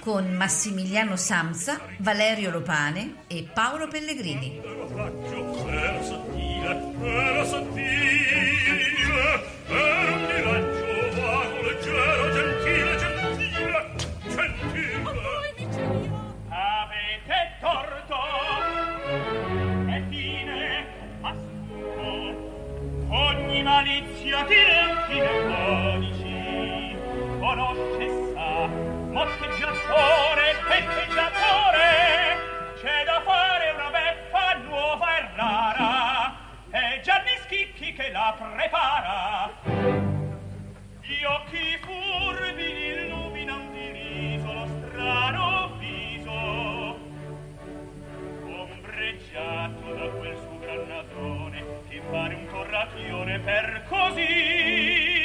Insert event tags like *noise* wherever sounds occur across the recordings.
con Massimiliano Samsa, Valerio Lopane e Paolo Pellegrini. Avete torto e fine assurdo. Ogni malizia direnti nei codici. Conosce sa motteggiatore festeggiatore c'è da fare una beffa nuova e rara. È Gianni Schicchi che la prepara. Gli occhi furbi illuminan di riso lo strano viso. Ombreggiato da quel suo gran che pare un torrachione per così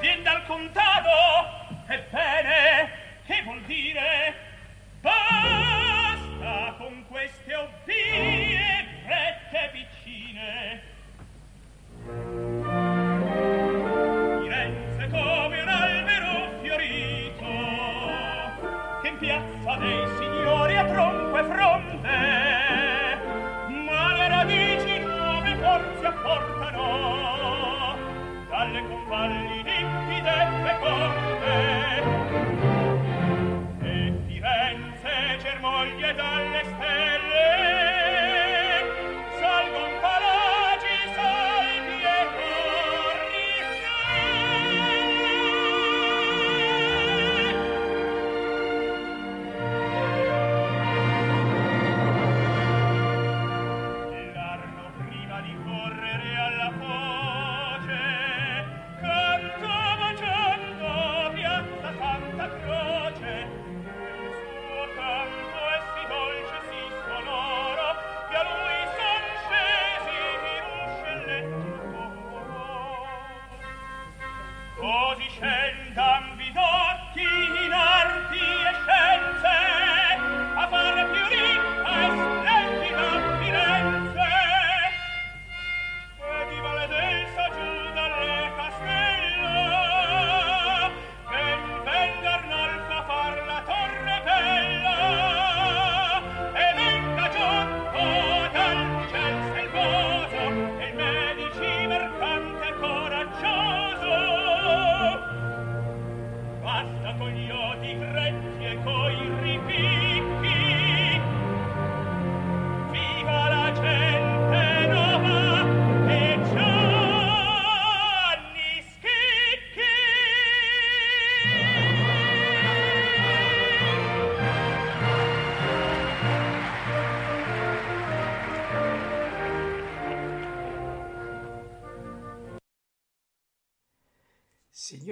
vien dal contado ebbene che vuol dire? Basta con queste ovvie rette vicine Firenze come un albero fiorito che in piazza dei signori a tronco e fronte ma le radici nuove forze apportano valle con valli limpide e corte e Firenze germoglie dalle stelle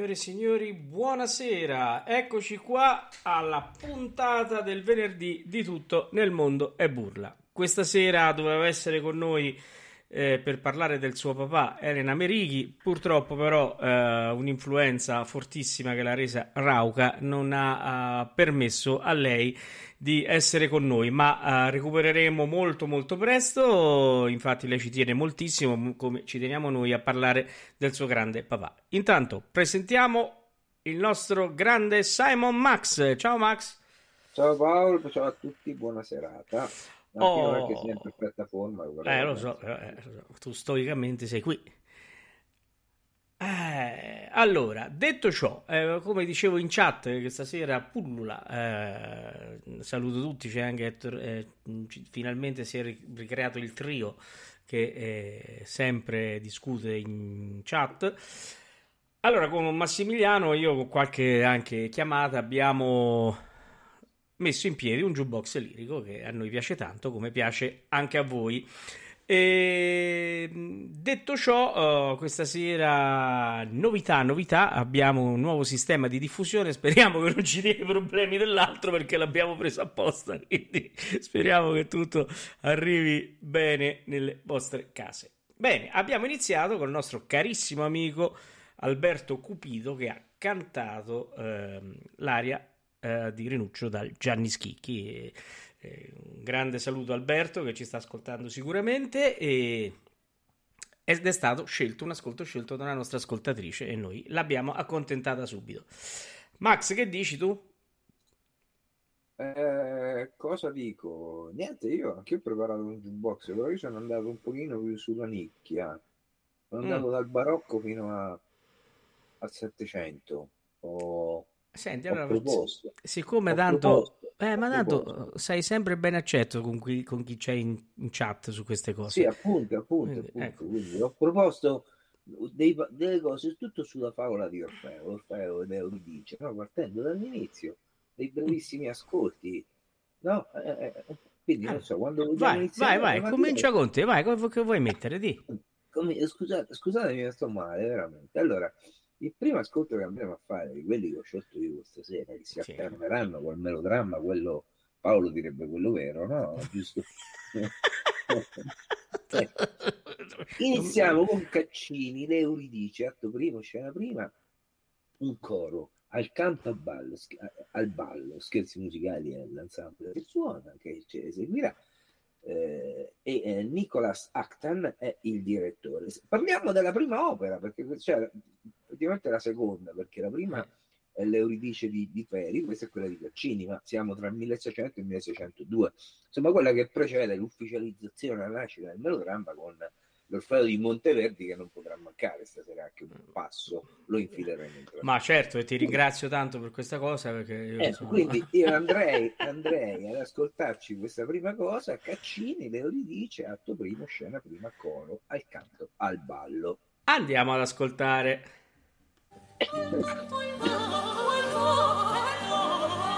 Signore e signori, buonasera. Eccoci qua alla puntata del venerdì di tutto nel mondo è burla. Questa sera doveva essere con noi eh, per parlare del suo papà Elena Merighi. Purtroppo, però, eh, un'influenza fortissima che l'ha resa rauca non ha eh, permesso a lei di essere con noi, ma eh, recupereremo molto molto presto. Infatti, lei ci tiene moltissimo, come ci teniamo noi a parlare del suo grande papà. Intanto, presentiamo il nostro grande Simon Max. Ciao Max. Ciao Paolo, ciao a tutti, buona serata. No, Oh. che sia in perfetta forma. Eh, lo so, eh, lo so, tu stoicamente sei qui. Eh, allora, detto ciò, eh, come dicevo in chat, che stasera pullula, eh, saluto tutti, c'è anche eh, ci- finalmente si è ri- ricreato il trio che eh, sempre discute in chat. Allora, con Massimiliano, io con qualche anche chiamata abbiamo messo in piedi un jukebox lirico che a noi piace tanto, come piace anche a voi. E, detto ciò, uh, questa sera novità, novità, abbiamo un nuovo sistema di diffusione, speriamo che non ci dia problemi dell'altro perché l'abbiamo preso apposta, quindi speriamo che tutto arrivi bene nelle vostre case. Bene, abbiamo iniziato con il nostro carissimo amico Alberto Cupido che ha cantato eh, l'aria eh, di Renuccio dal Gianni Schicchi. E, eh, un grande saluto Alberto che ci sta ascoltando sicuramente e ed è stato scelto un ascolto scelto da una nostra ascoltatrice e noi l'abbiamo accontentata subito. Max, che dici tu? Eh, cosa dico? Niente, io anche ho preparato un jukebox, però io sono andato un pochino più sulla nicchia. Sono andato mm. dal barocco fino a, al 700. Ho, Senti, allora, proposto. siccome tanto, eh, ma tanto sei sempre ben accetto con chi, con chi c'è in, in, chat su queste cose. Sì, appunto, appunto. Quindi, appunto. Ecco. Quindi ho proposto dei, delle cose tutto sulla favola di Orfeo, Orfeo ed Euridice, no? partendo dall'inizio, dei brevissimi ascolti. No? Eh, eh, eh quindi non so, quando vai, vai, vai, comincia con te, vai, che vuoi mettere? Di. Come, scusate, scusatemi, sto male, veramente. Allora, il primo ascolto che andremo a fare di quelli che ho scelto io questa sera, che si sì. alterneranno col melodramma, quello Paolo direbbe quello vero, no? *laughs* Giusto? *laughs* Iniziamo con Caccini, l'Euridice, atto primo, scena prima, un coro al canto a ballo, al ballo, scherzi musicali e l'ensemble che suona, che ci eseguirà. Eh, e eh, Nicolas Actan è il direttore. Parliamo della prima opera, perché cioè, effettivamente la seconda, perché la prima è l'Euridice di, di Peri, questa è quella di Caccini, ma siamo tra il 1600 e il 1602. Insomma, quella che precede l'ufficializzazione alla nascita del melodramma con l'Orfeo di Monteverdi che non potrà mancare stasera anche un passo lo infileremo ma certo e ti ringrazio tanto per questa cosa perché io eh, sono... quindi *laughs* io andrei, andrei, ad ascoltarci questa prima cosa Caccini Leonidice atto primo scena prima coro al canto al ballo. Andiamo ad ascoltare *clears throat* *clears throat*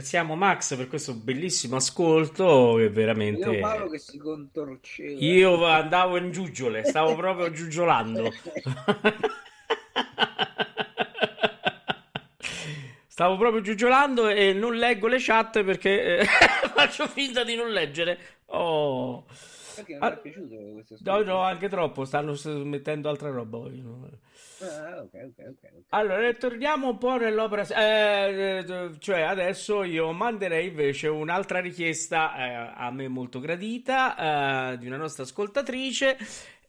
ringraziamo Max per questo bellissimo ascolto che veramente... Io Paolo che si contorceva. Io andavo in giuggiole, stavo proprio giuggiolando. *laughs* Stavo proprio giugiolando e non leggo le chat perché eh, *laughs* faccio finta di non leggere. Oh. Perché non ah, è piaciuto questo No, no, anche troppo. Stanno mettendo altra roba. Ah, okay, okay, okay, allora, torniamo un po' nell'opera. Eh, eh, cioè, adesso io manderei invece un'altra richiesta eh, a me molto gradita eh, di una nostra ascoltatrice.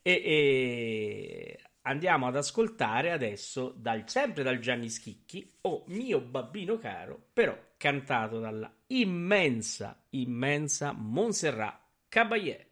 E, e andiamo ad ascoltare adesso dal, sempre dal Gianni Schicchi o oh, Mio Babbino Caro, però cantato dalla immensa, immensa Montserrat Caballé.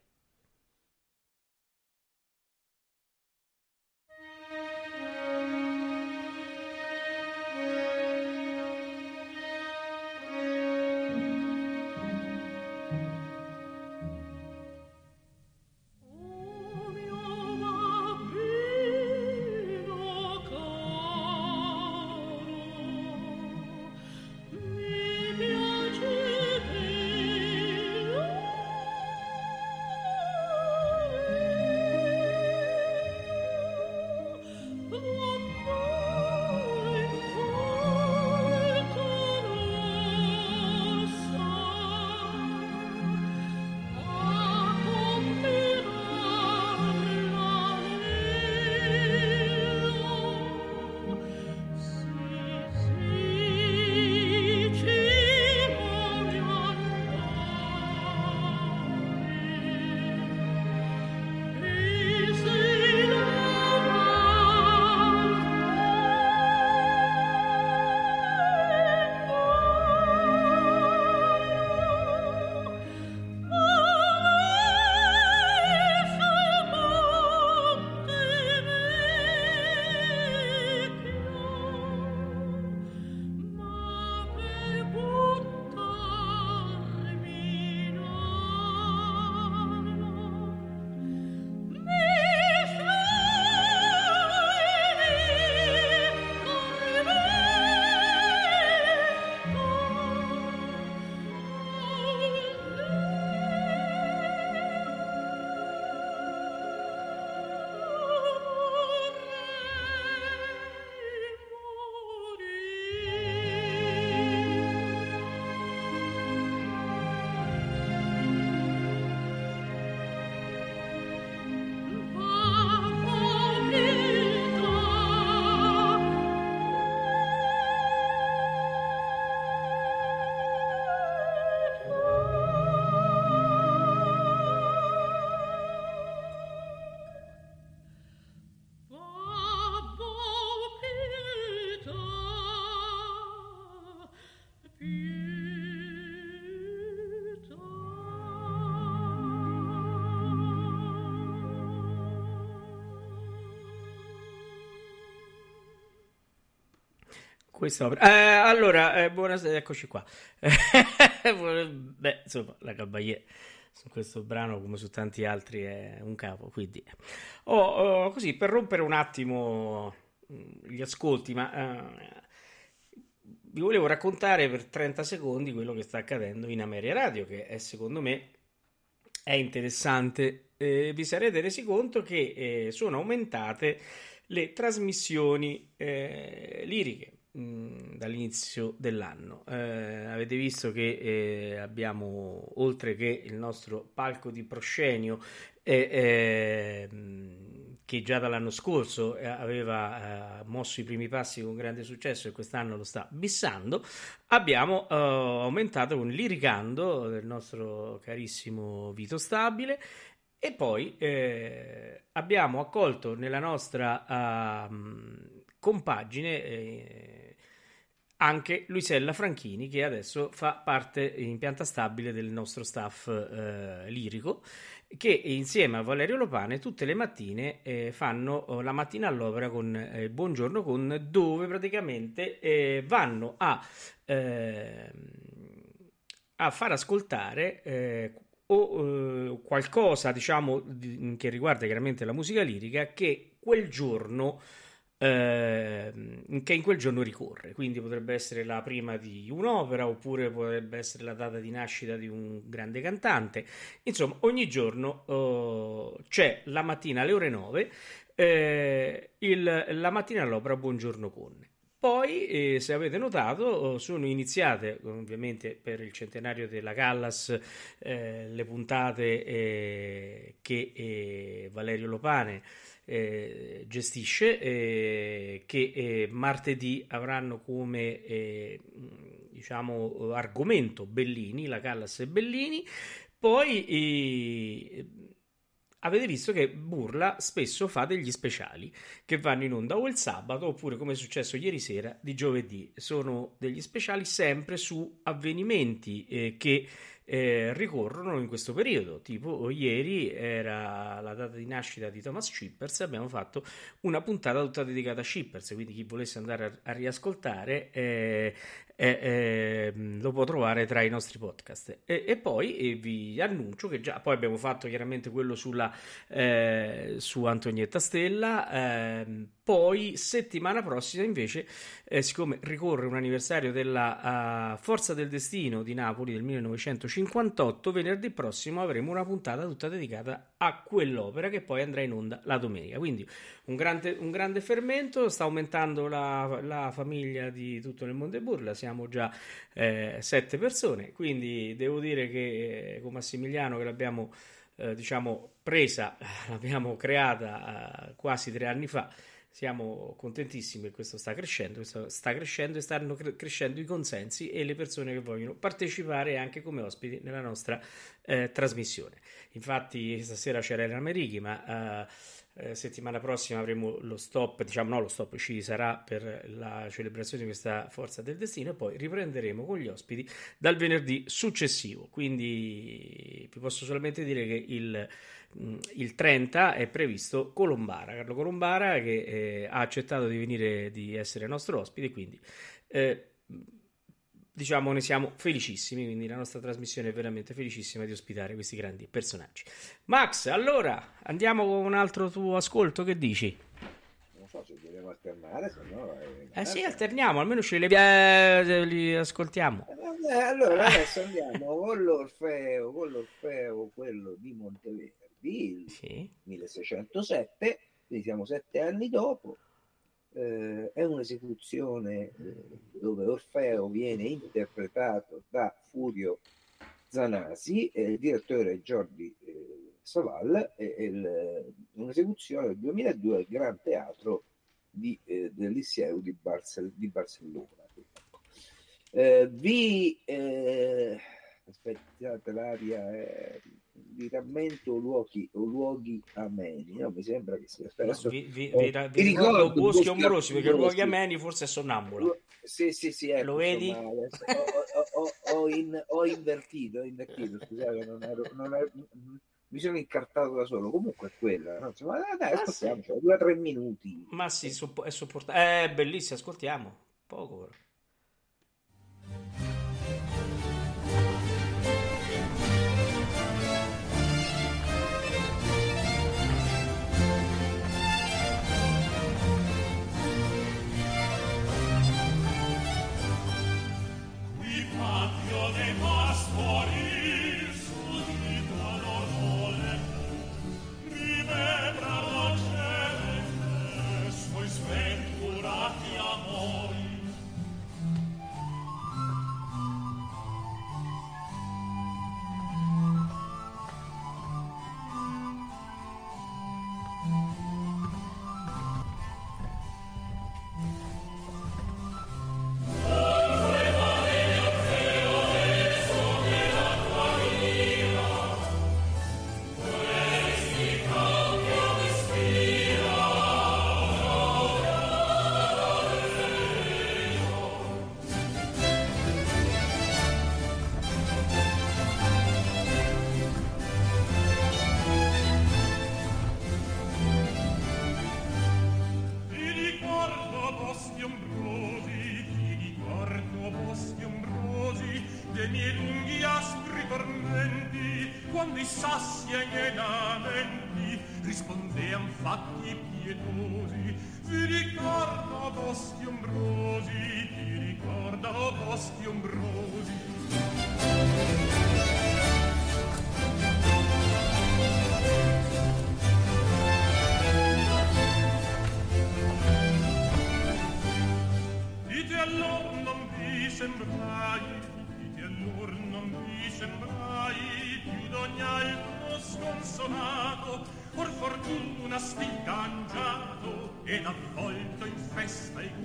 Questa. Eh, allora, eh, buonasera, eccoci qua. *laughs* Beh, insomma, la Caballé su questo brano, come su tanti altri, è un capo. Quindi, oh, oh, così per rompere un attimo mm, gli ascolti, ma eh, vi volevo raccontare per 30 secondi quello che sta accadendo in Ameria Radio, che è secondo me è interessante. Eh, vi sarete resi conto che eh, sono aumentate le trasmissioni eh, dall'inizio dell'anno. Eh, avete visto che eh, abbiamo, oltre che il nostro palco di proscenio, eh, che già dall'anno scorso eh, aveva eh, mosso i primi passi con grande successo e quest'anno lo sta bissando, abbiamo eh, aumentato con l'iricando del nostro carissimo Vito Stabile. E poi abbiamo accolto nella nostra uh, compagine eh, anche Luisella Franchini che adesso fa parte in pianta stabile del nostro staff eh, lirico che insieme a Valerio Lopane tutte le mattine eh, fanno oh, la mattina all'opera con eh, Buongiorno con dove praticamente eh, vanno a, ehm, a far ascoltare eh, o qualcosa diciamo di, che riguarda chiaramente la musica lirica che quel giorno eh, che in quel giorno ricorre, quindi potrebbe essere la prima di un'opera oppure potrebbe essere la data di nascita di un grande cantante. Insomma, ogni giorno eh, c'è la mattina alle ore 9 eh, il, la mattina all'opera Buongiorno con. Poi, eh, se avete notato, sono iniziate, ovviamente per il centenario della Callas, eh, le puntate eh, che eh, Valerio Lopane eh, gestisce, eh, che martedì avranno come diciamo, argomento Bellini, la Callas e Bellini. Poi avete visto che Burla spesso fa degli speciali che vanno in onda o il sabato oppure come è successo ieri sera di giovedì. Sono degli speciali sempre su avvenimenti eh, che eh, ricorrono in questo periodo. Tipo, ieri era la data di nascita di Thomas Shippers. Abbiamo fatto una puntata tutta dedicata a Shippers. Quindi, chi volesse andare a, a riascoltare eh, eh, lo può trovare tra i nostri podcast. E, e poi vi annuncio che già poi abbiamo fatto chiaramente quello sulla, eh, su Antonietta Stella. Poi, settimana prossima, invece, eh, siccome ricorre un anniversario della uh, Forza del Destino di Napoli del 1958, venerdì prossimo avremo una puntata tutta dedicata a quell'opera che poi andrà in onda la domenica. Quindi un grande, un grande fermento, sta aumentando la, la, famiglia di tutto nel mondo e burla, siamo già eh, sette persone, quindi devo dire che eh, con Massimiliano che l'abbiamo eh, diciamo presa, *laughs* l'abbiamo creata quasi tre anni fa siamo contentissimi che questo sta crescendo, questo sta crescendo e stanno cre- crescendo i consensi e le persone che vogliono partecipare anche come ospiti nella nostra eh, trasmissione. Infatti stasera c'era Elena Merighi, ma eh, eh, settimana prossima avremo lo stop, diciamo no, lo stop ci sarà per la celebrazione di questa forza del destino e poi riprenderemo con gli ospiti dal venerdì successivo. Quindi vi posso solamente dire che il il 30 è previsto Colombara, Carlo Colombara che eh, ha accettato di venire di essere nostro ospite, quindi eh, diciamo ne siamo felicissimi, quindi la nostra trasmissione è veramente felicissima di ospitare questi grandi personaggi. Max, allora andiamo con un altro tuo ascolto, che dici? Non so se dobbiamo alternare, se no... Eh sì, alterniamo, almeno ce li, eh, li ascoltiamo. Eh, allora adesso andiamo con l'Orfeo, con l'Orfeo, quello di Montevideo il sì. 1607, quindi siamo sette anni dopo. Eh, è un'esecuzione eh, dove Orfeo viene interpretato da Furio Zanasi e il direttore è Jordi eh, Saval, è, il, un'esecuzione del 2002 al Gran Teatro di, eh, del Liceo di, Barcel- di Barcellona. Eh, vi eh, aspettate l'aria è vi rammento luoghi, luoghi ameni. No, mi sembra che sia adesso, no, vi, vi, vi, vi ricordo boschi ombrosi perché luoghi ameni forse è sonnambulo. Sì, sì, sì, ecco, lo vedi? Insomma, ho, ho, ho, in, ho, invertito, ho invertito, scusate, non ero, non ero, mi sono incartato da solo. Comunque è quella, no? Insomma, dai, ah, sì. due o tre minuti. Ma sì, è sopportabile. È bellissimo, ascoltiamo. Poco però.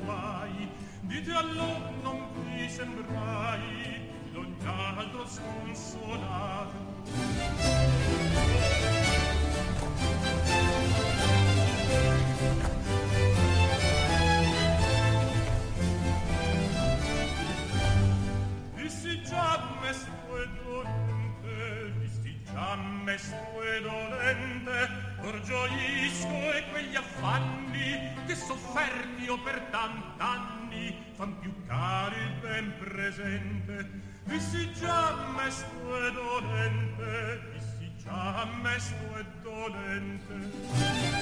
Guai dite allora non vi sembrai d'ogni altro sconsolato per tant'anni fan più cari il ben presente. Dissi già mesto e dolente dissi già mesto e dolente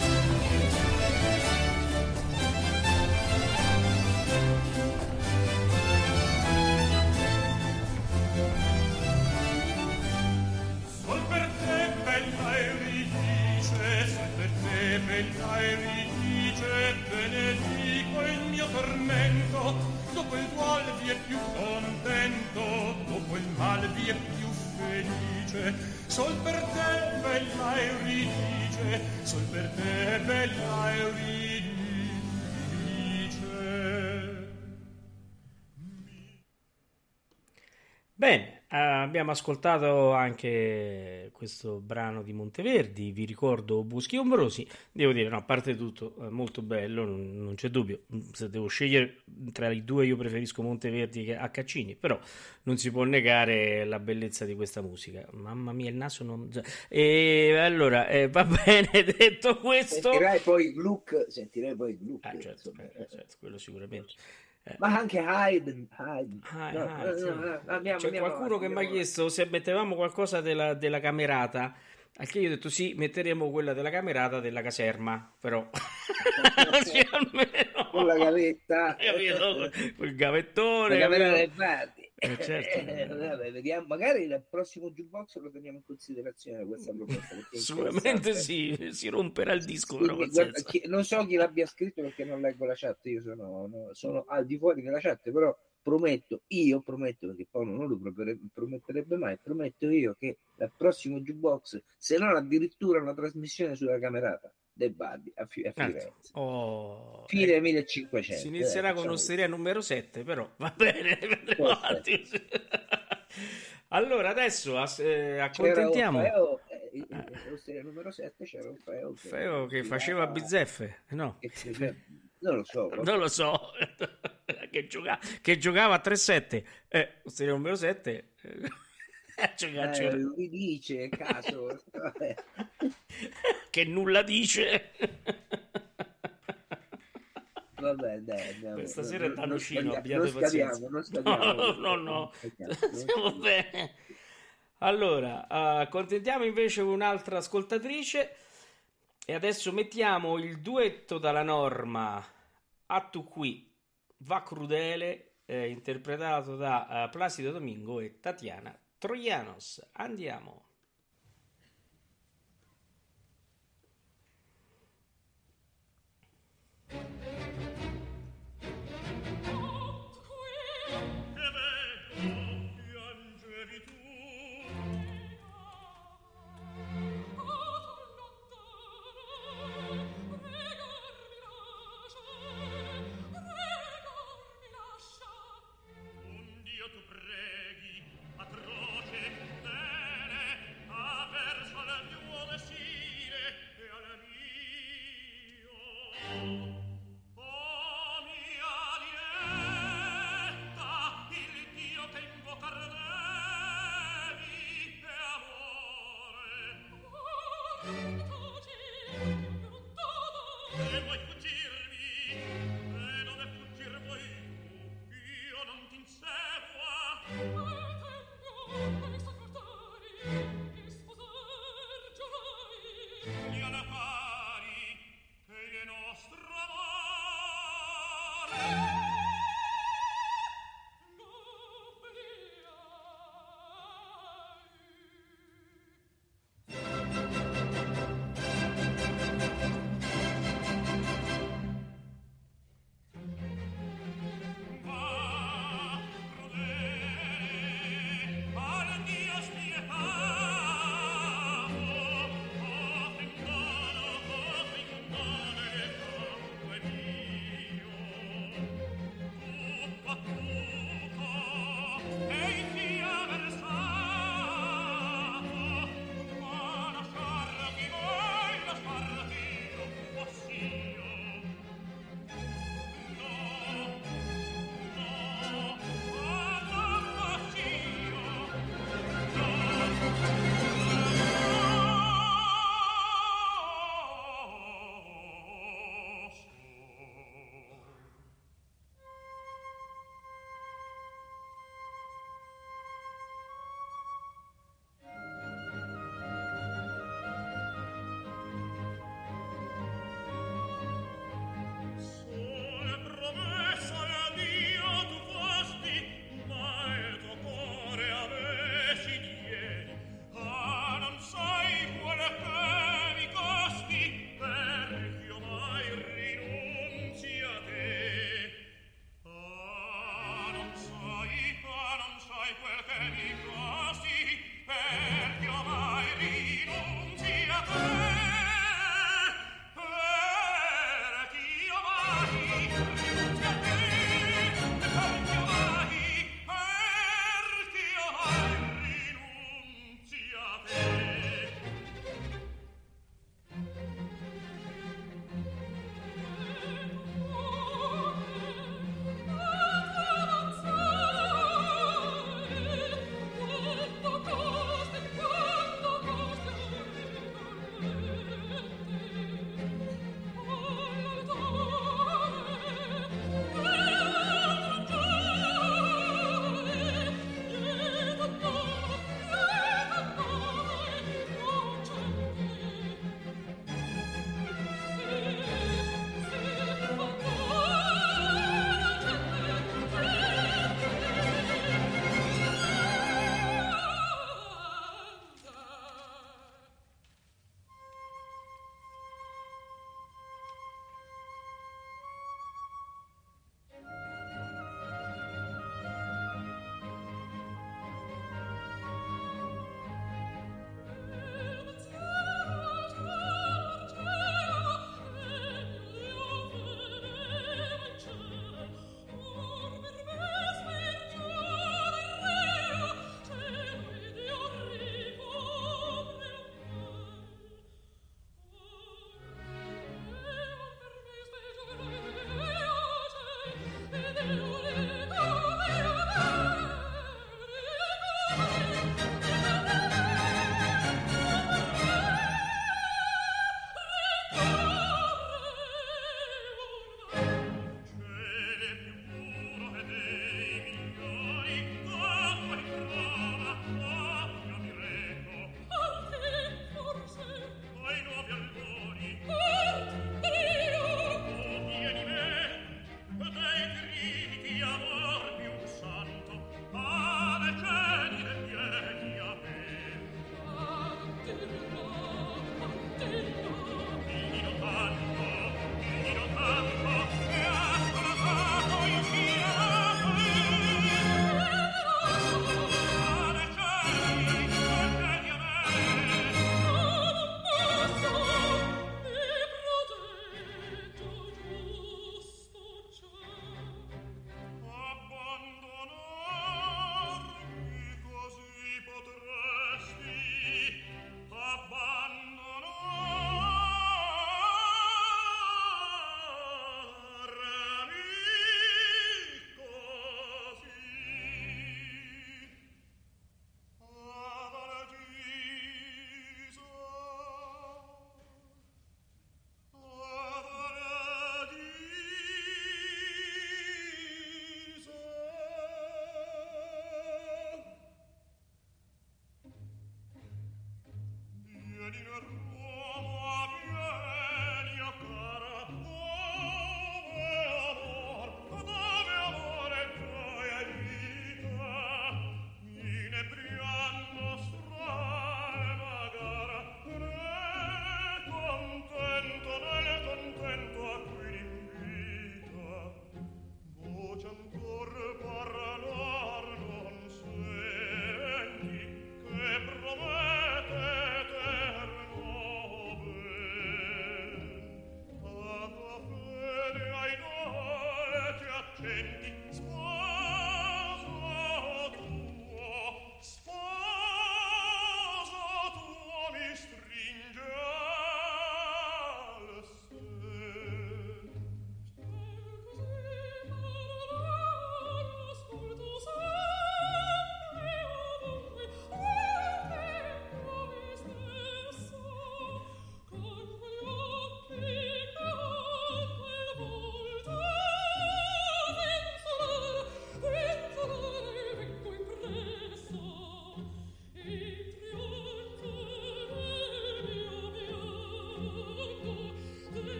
Sol per te, bella Euridice, sol per te, bella Euridice. Bene, Uh, abbiamo ascoltato anche questo brano di Monteverdi, vi ricordo Buschi Ombrosi, devo dire, no, a parte tutto, eh, molto bello, non, non, c'è dubbio, se devo scegliere tra i due io preferisco Monteverdi che a Caccini, però non si può negare la bellezza di questa musica, mamma mia il naso non... E allora, eh, va *laughs* bene, detto questo... Sentirai poi Gluck, sentirai poi Gluck. Ah, certo, eh, certo, quello sicuramente. Eh. Ma anche Haydn, Haydn. Haydn, no, Haydn sì. no, C'è qualcuno che mi ha chiesto se mettevamo qualcosa della, della camerata. Anche io ho detto sì, metteremo quella della camerata della caserma, però *laughs* sì, almeno con la gavetta, capito? Quel gavettone, la camerata dei Bardi. Eh, certo. *laughs* eh, vabbè, vediamo, magari il prossimo jukebox lo teniamo in considerazione questa *laughs* proposta. Sicuramente sì, si romperà il disco. Quindi, guarda, chi, non so chi l'abbia scritto perché non leggo la chat, io sono, no, sono al di fuori della chat, però prometto, io prometto, perché Paolo non lo prometterebbe mai, prometto io che al prossimo jukebox, se non addirittura una trasmissione sulla camerata, De Bardi a, Fi- a Firenze. Oh, Fine eh, 1500. Si inizierà eh, con un'osteria numero 7, però va *laughs* bene. *laughs* allora, adesso eh, accontentiamo. Feo, l'osteria numero 7 c'era un Feo che, Feo che faceva bizzeffe, no? Che, non lo so. Non lo so. *laughs* che, giocava, che giocava a 3-7. Eh, osteria numero 7 cioè, eh, lui dice caso *laughs* che nulla dice. Vabbè dai andiamo. questa sera è Danocino abbiate pazienza. non scadiamo, no no no, stiamo *laughs* bene. Allora uh, accontentiamo invece un'altra ascoltatrice. E adesso mettiamo il duetto dalla norma a tu qui va crudele eh, interpretato da uh, Placido Domingo e Tatiana Troianos, andiamo. la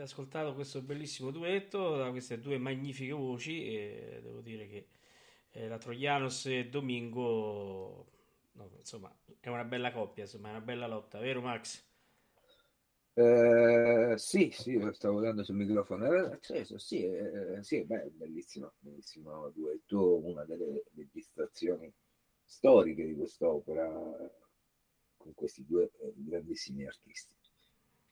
avete ascoltato questo bellissimo duetto da queste due magnifiche voci e devo dire che eh, la Troianos e Domingo, no, insomma, è una bella coppia, insomma, è una bella lotta, vero Max? Eh, sì, sì, stavo dando sul microfono. Era acceso, sì, eh, sì, beh, bellissimo, bellissimo duetto, una delle registrazioni storiche di quest'opera con questi due eh, grandissimi artisti.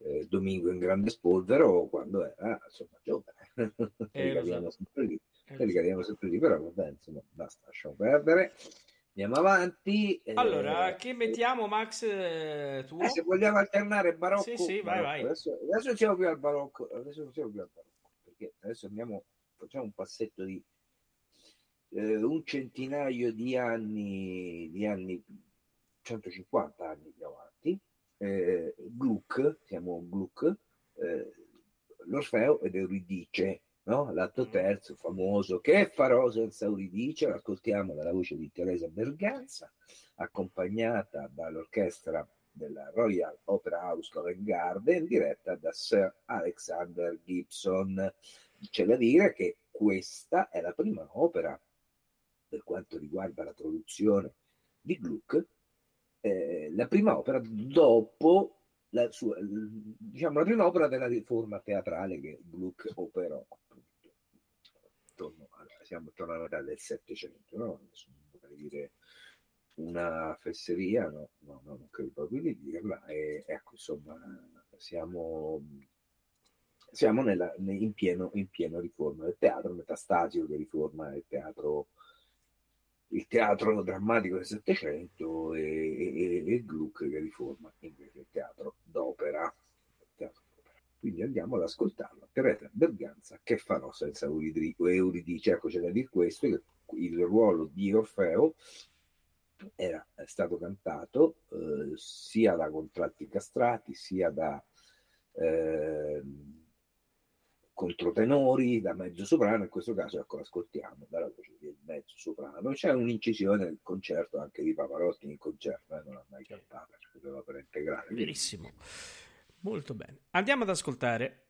Eh, Domingo in grande spolvero quando era insomma giovane, eh, ricadiamo sempre lì, eh, ricadiamo sempre lì, però vabbè, insomma, basta, lasciamo perdere. Andiamo avanti. Eh, allora, che mettiamo, Max? Eh? Eh, se vogliamo alternare barocco, sì, sì, vai, vai. Adesso, adesso siamo più al barocco. Adesso siamo più al barocco perché adesso andiamo, facciamo un passetto di eh, un centinaio di anni, di anni, 150 anni più avanti. Eh, Gluck, siamo Gluck, eh, l'Orfeo ed Euridice no? l'atto mm. terzo famoso Che farò senza Euridice? L'ascoltiamo dalla voce di Teresa Berganza, accompagnata dall'orchestra della Royal Opera House Covent Garden, diretta da Sir Alexander Gibson. C'è da dire che questa è la prima opera per quanto riguarda la produzione di Gluck, eh, la prima opera dopo la sua, diciamo, la prima opera della riforma teatrale che Gluck operò attorno, siamo attorno alla metà del Settecento, no? vorrei dire una fesseria, no, no, no non credo proprio di dirla, e ecco, insomma, siamo, siamo nella, in, pieno, in pieno riforma del teatro, metastasio che riforma il teatro il teatro drammatico del Settecento e, e, e Gluck che riforma invece il teatro d'opera. Quindi andiamo ad ascoltarla. Teresa Berganza, che farò senza Euridice? Ecco, c'è da dire questo, che il ruolo di Orfeo era stato cantato eh, sia da contratti castrati, sia da eh, controtenori, da mezzo soprano, in questo caso ecco l'ascoltiamo dalla voce del mezzo soprano. C'è un'incisione nel concerto anche di Pavarotti in concerto, eh, non l'ha mai cantata, cioè l'opera integrale. Verissimo. Molto bene. Andiamo ad ascoltare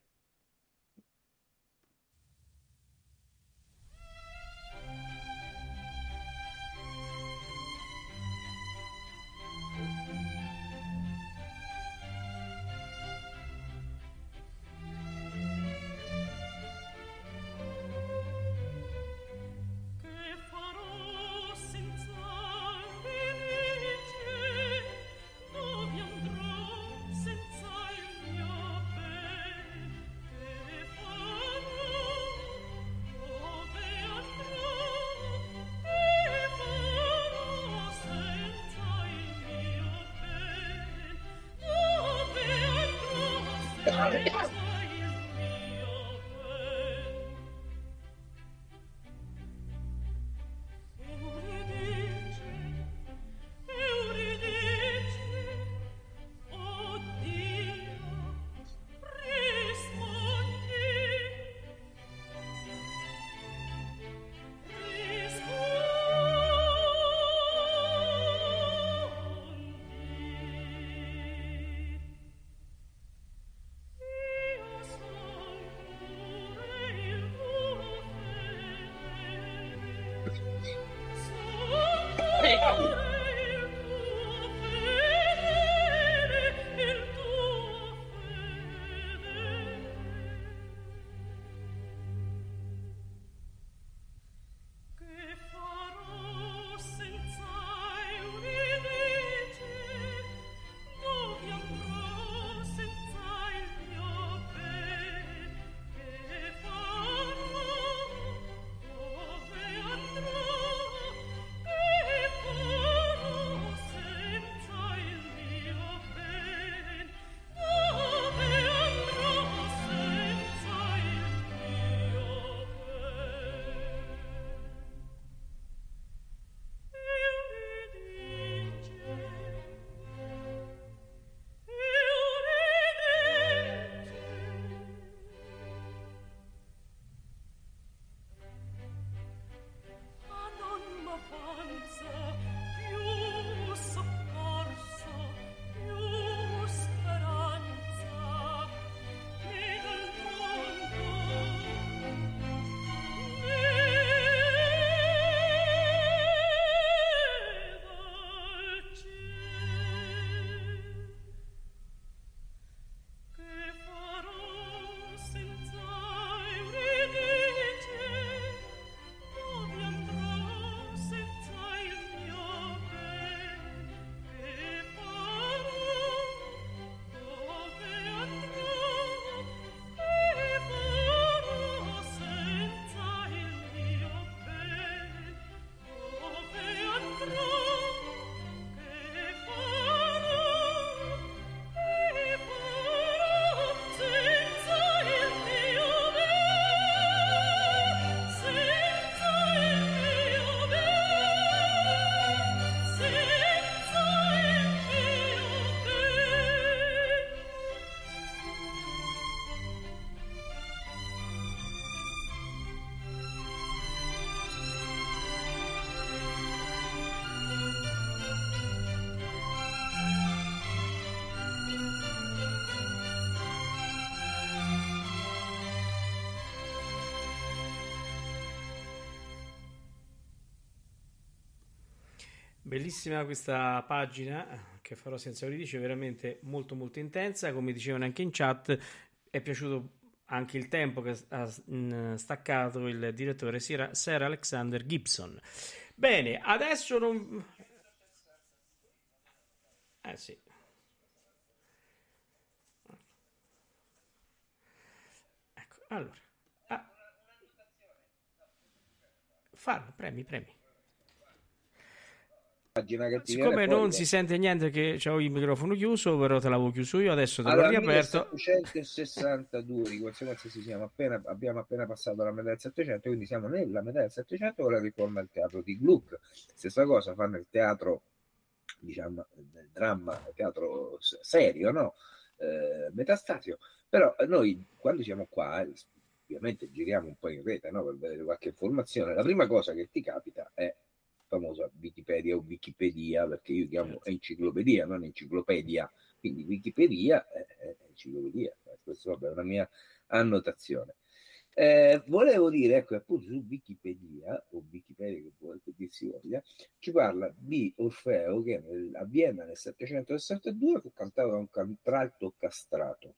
Bellissima questa pagina che farò senza Euridice, veramente molto molto intensa, come dicevano anche in chat, è piaciuto anche il tempo che ha staccato il direttore Sir Alexander Gibson. Bene, adesso non... Eh sì. Ecco, allora. Ah. Fallo, premi, premi pagina che Siccome non si sente niente che ho il microfono chiuso, però te l'avevo chiuso io, adesso te allora, l'ho riaperto. 762 di conseguenza sì, siamo appena, abbiamo appena passato la metà del 700, quindi siamo nella metà del 700 con la riforma del teatro di Gluck. Stessa cosa fanno il teatro, diciamo, del dramma, il teatro serio, no? Eh, metastasio. Però noi quando siamo qua, ovviamente giriamo un po' in rete no? per vedere qualche informazione, la prima cosa che ti capita è famosa Wikipedia o Wikipedia, perché io chiamo certo. enciclopedia, non enciclopedia, quindi Wikipedia è, enciclopedia, questa è una mia annotazione. Eh, volevo dire, ecco, appunto su Wikipedia, o Wikipedia che, vuole, che dir si voglia, ci parla di Orfeo che nel, a Vienna nel 762 cantava un contralto castrato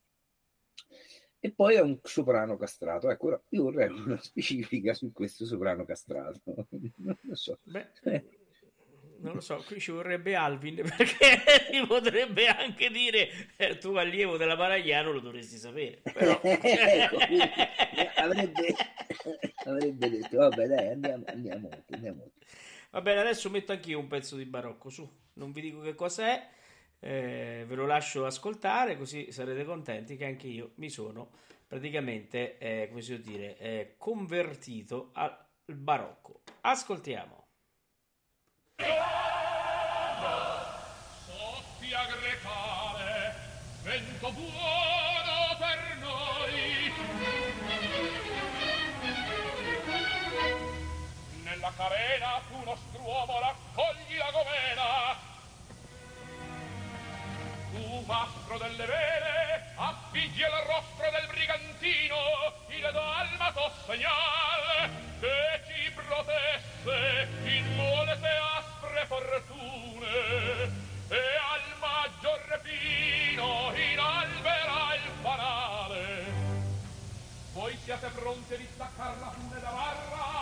e poi è un soprano castrato. Ecco, io vorrei una specifica su questo soprano castrato. *laughs* non lo so. Beh, non lo so, qui ci vorrebbe Alvin *laughs* perché mi potrebbe anche dire eh, tu allievo della Paragliano lo dovresti sapere. Però... *laughs* ecco, avrebbe, avrebbe, detto, vabbè dai, andiamo, andiamo, andiamo. Va bene, adesso metto anch'io un pezzo di barocco, su, non vi dico che cosa è eh, ve lo lascio ascoltare così sarete contenti che anche io mi sono praticamente, eh, come si può dire, eh, convertito al barocco. Ascoltiamo. Soffia grecale, vento buono per noi. Nella carena tu nostro uomo raccogli la gomena mastro delle vele affiggi il rostro del brigantino il dalmato segnal che ci protesse in molte aspre fortune. E al maggior refino in albera il fanale. Voi siate pronti a distaccar la funne da barra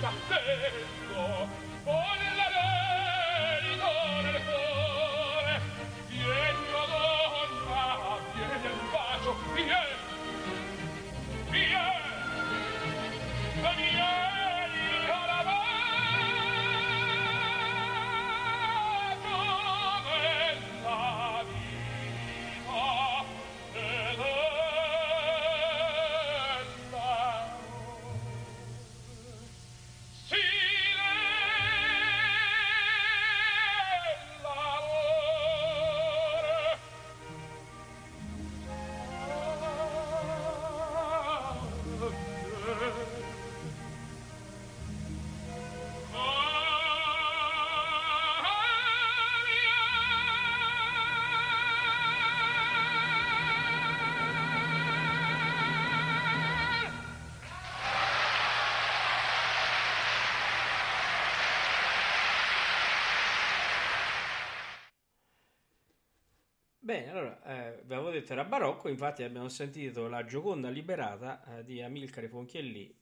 d'appello Bene, allora, eh, vi avevo detto era barocco, infatti abbiamo sentito la Gioconda Liberata eh, di Amilcare Ponchielli,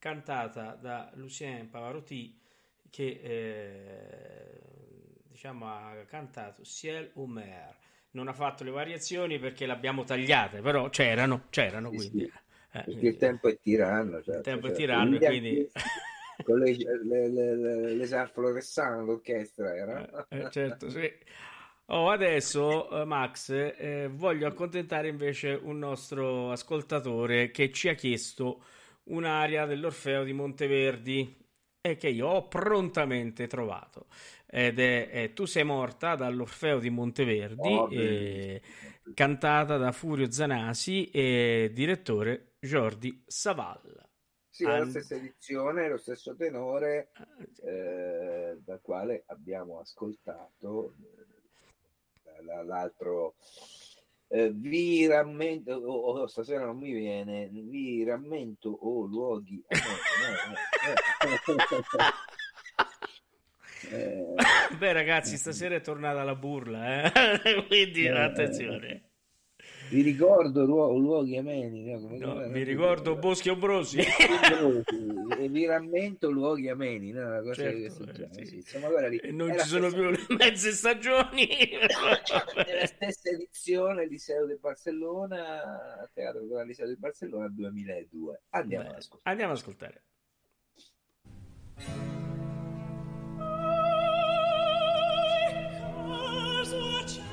cantata da Lucien Pavarotti, che eh, diciamo ha cantato Ciel ou Mer. Non ha fatto le variazioni perché le abbiamo tagliate, però c'erano, c'erano Sì, quindi. sì, eh, il quindi- tempo è tiranno. Certo, il tempo è certo. tiranno, Gli quindi... artisti Con le, le, le, le, l'orchestra era. Eh, eh, certo, sì. Oh, adesso, eh, Max, eh, voglio accontentare invece un nostro ascoltatore che ci ha chiesto un'aria dell'Orfeo di Monteverdi e che io ho prontamente trovato. Ed è, è Tu sei morta dall'Orfeo di Monteverdi, Oh, eh, cantata da Furio Zanasi e direttore Jordi Savall. Sì, è la stessa edizione, lo stesso tenore eh, dal quale abbiamo ascoltato eh, l'altro. eh, vi rammento, oh, oh, stasera non mi viene, vi rammento o luoghi. no, no, no. Eh, Beh, ragazzi, stasera è tornata la burla, eh? *laughs* quindi Eh, attenzione. Vi ricordo luo- luoghi ameni, no? Come- No, come- mi ricordo Boschi Ombrosi. e vi rammento luoghi ameni, no? Una cosa Certo, questo eh, sì. sì. Insomma, quella lì E non ci sono stessa- più le mezze stagioni. *laughs* nella stessa edizione Liceo di Barcellona, a Teatro con Liceo di Barcellona 2002. Andiamo Beh, ad ascoltare. Andiamo ad ascoltare. Cosa cerco?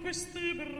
Queste braccia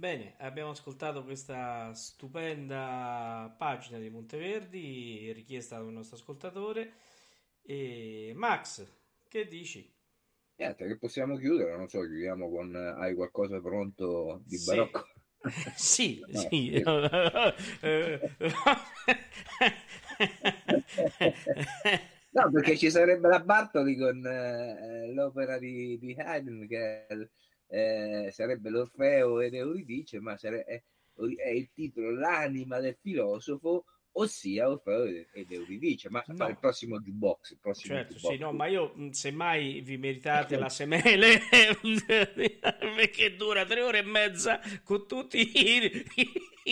Bene, abbiamo ascoltato questa stupenda pagina di Monteverdi richiesta da un nostro ascoltatore. E Max, che dici? Niente, che possiamo chiudere, non so, chiudiamo con hai qualcosa pronto di barocco? *laughs* Sì, *laughs* No, sì. sì. *laughs* No, perché ci sarebbe la Bartoli con eh, l'opera di, di Haydn che eh, sarebbe l'Orfeo ed Euridice, ma sare- è, è il titolo L'anima del filosofo, ossia Orfeo ed Euridice, ma No. il prossimo jukebox, il prossimo Certo, jukebox. sì, no, ma io semmai vi meritate la semele *laughs* perché dura tre ore e mezza con tutti i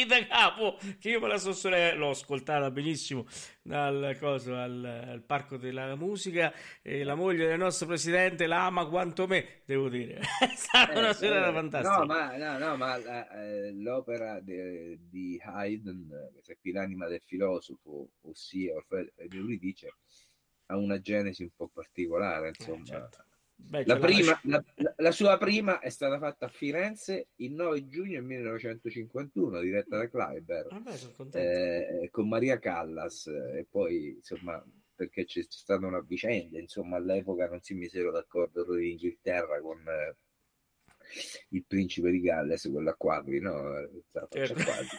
da capo che io me la so solo l'ho ascoltata benissimo dal coso al, al parco della musica e la moglie del nostro presidente la ama quanto me, devo dire. *laughs* È stata una Eh, serata eh, fantastica. No, ma, no, no, ma la- eh, l'opera de- di Haydn, eh, questa qui l'anima del filosofo, ossia Orfeo ed Euridice, ha una genesi un po' particolare, insomma. Eh, certo. Beh, La, prima, la, la- la sua prima è stata fatta a Firenze il 9 giugno 1951, diretta da Kleiber, sono contento. eh, con Maria Callas, e poi insomma perché c'è, stata una vicenda, insomma all'epoca non si misero d'accordo con l'Inghilterra con eh, il principe di Galles, quello a quadri, no? La faccia Certo.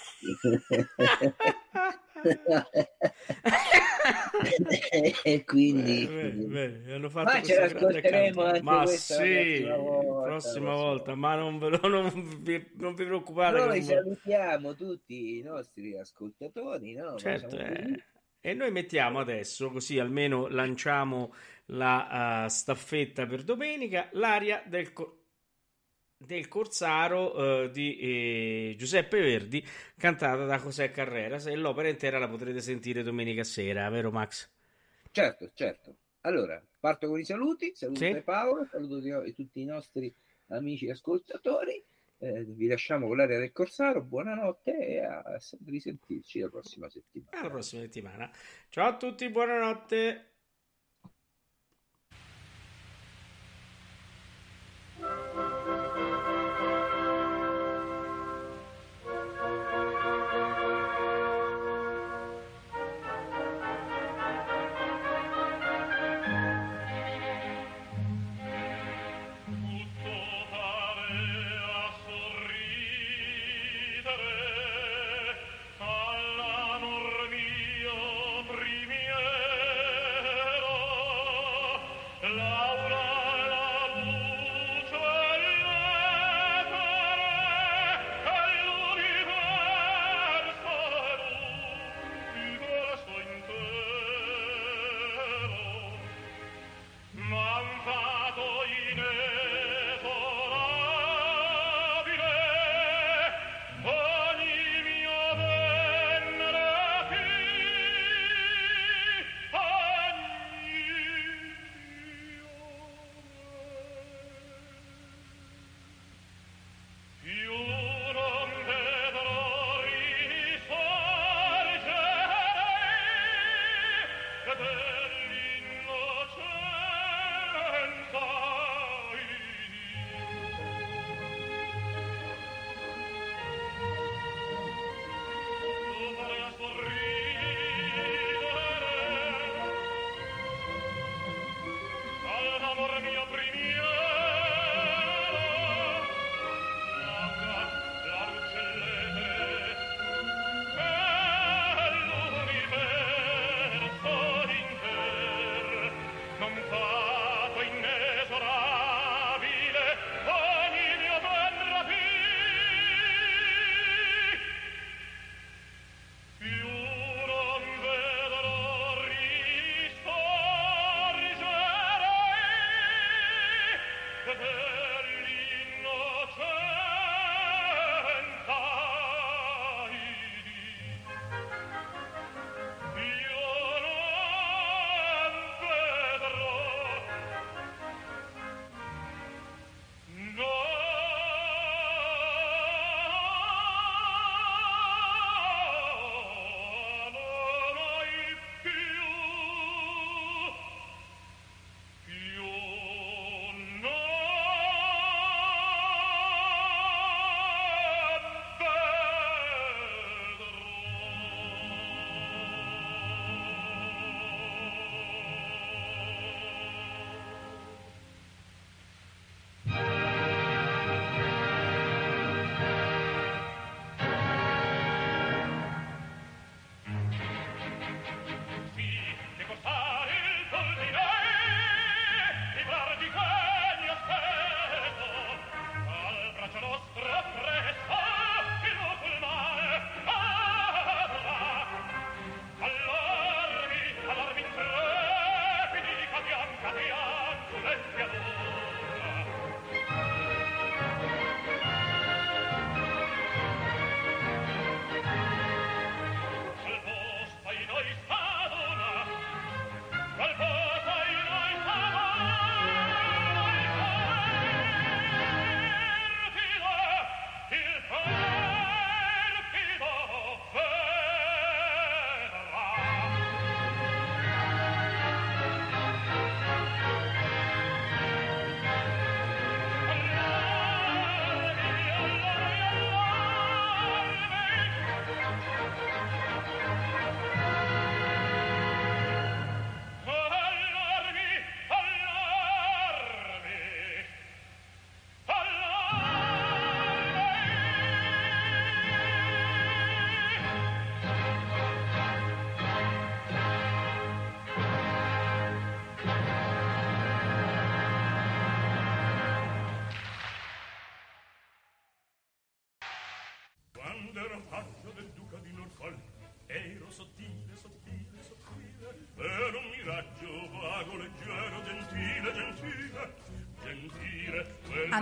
*laughs* e quindi... Beh, beh, beh, hanno fatto Ma ce l'ascolteremo anche Ma questa la sì, prossima volta, prossima volta, ma non, ve non vi, non vi preoccupate. Noi salutiamo tutti i nostri ascoltatori, no? Certo, eh. E noi mettiamo adesso, così almeno lanciamo la eh, staffetta per domenica, l'aria del, co- del Corsaro eh, di eh, Giuseppe Verdi, cantata da José Carreras, e l'opera intera la potrete sentire domenica sera, vero Max? Certo, certo. Allora, parto con i saluti, saluto Sì. Paolo, saluto tutti i nostri amici ascoltatori, eh, vi lasciamo con l'aria del Corsaro, buonanotte e a, a risentirci la prossima settimana. Alla prossima settimana. Ciao a tutti, buonanotte.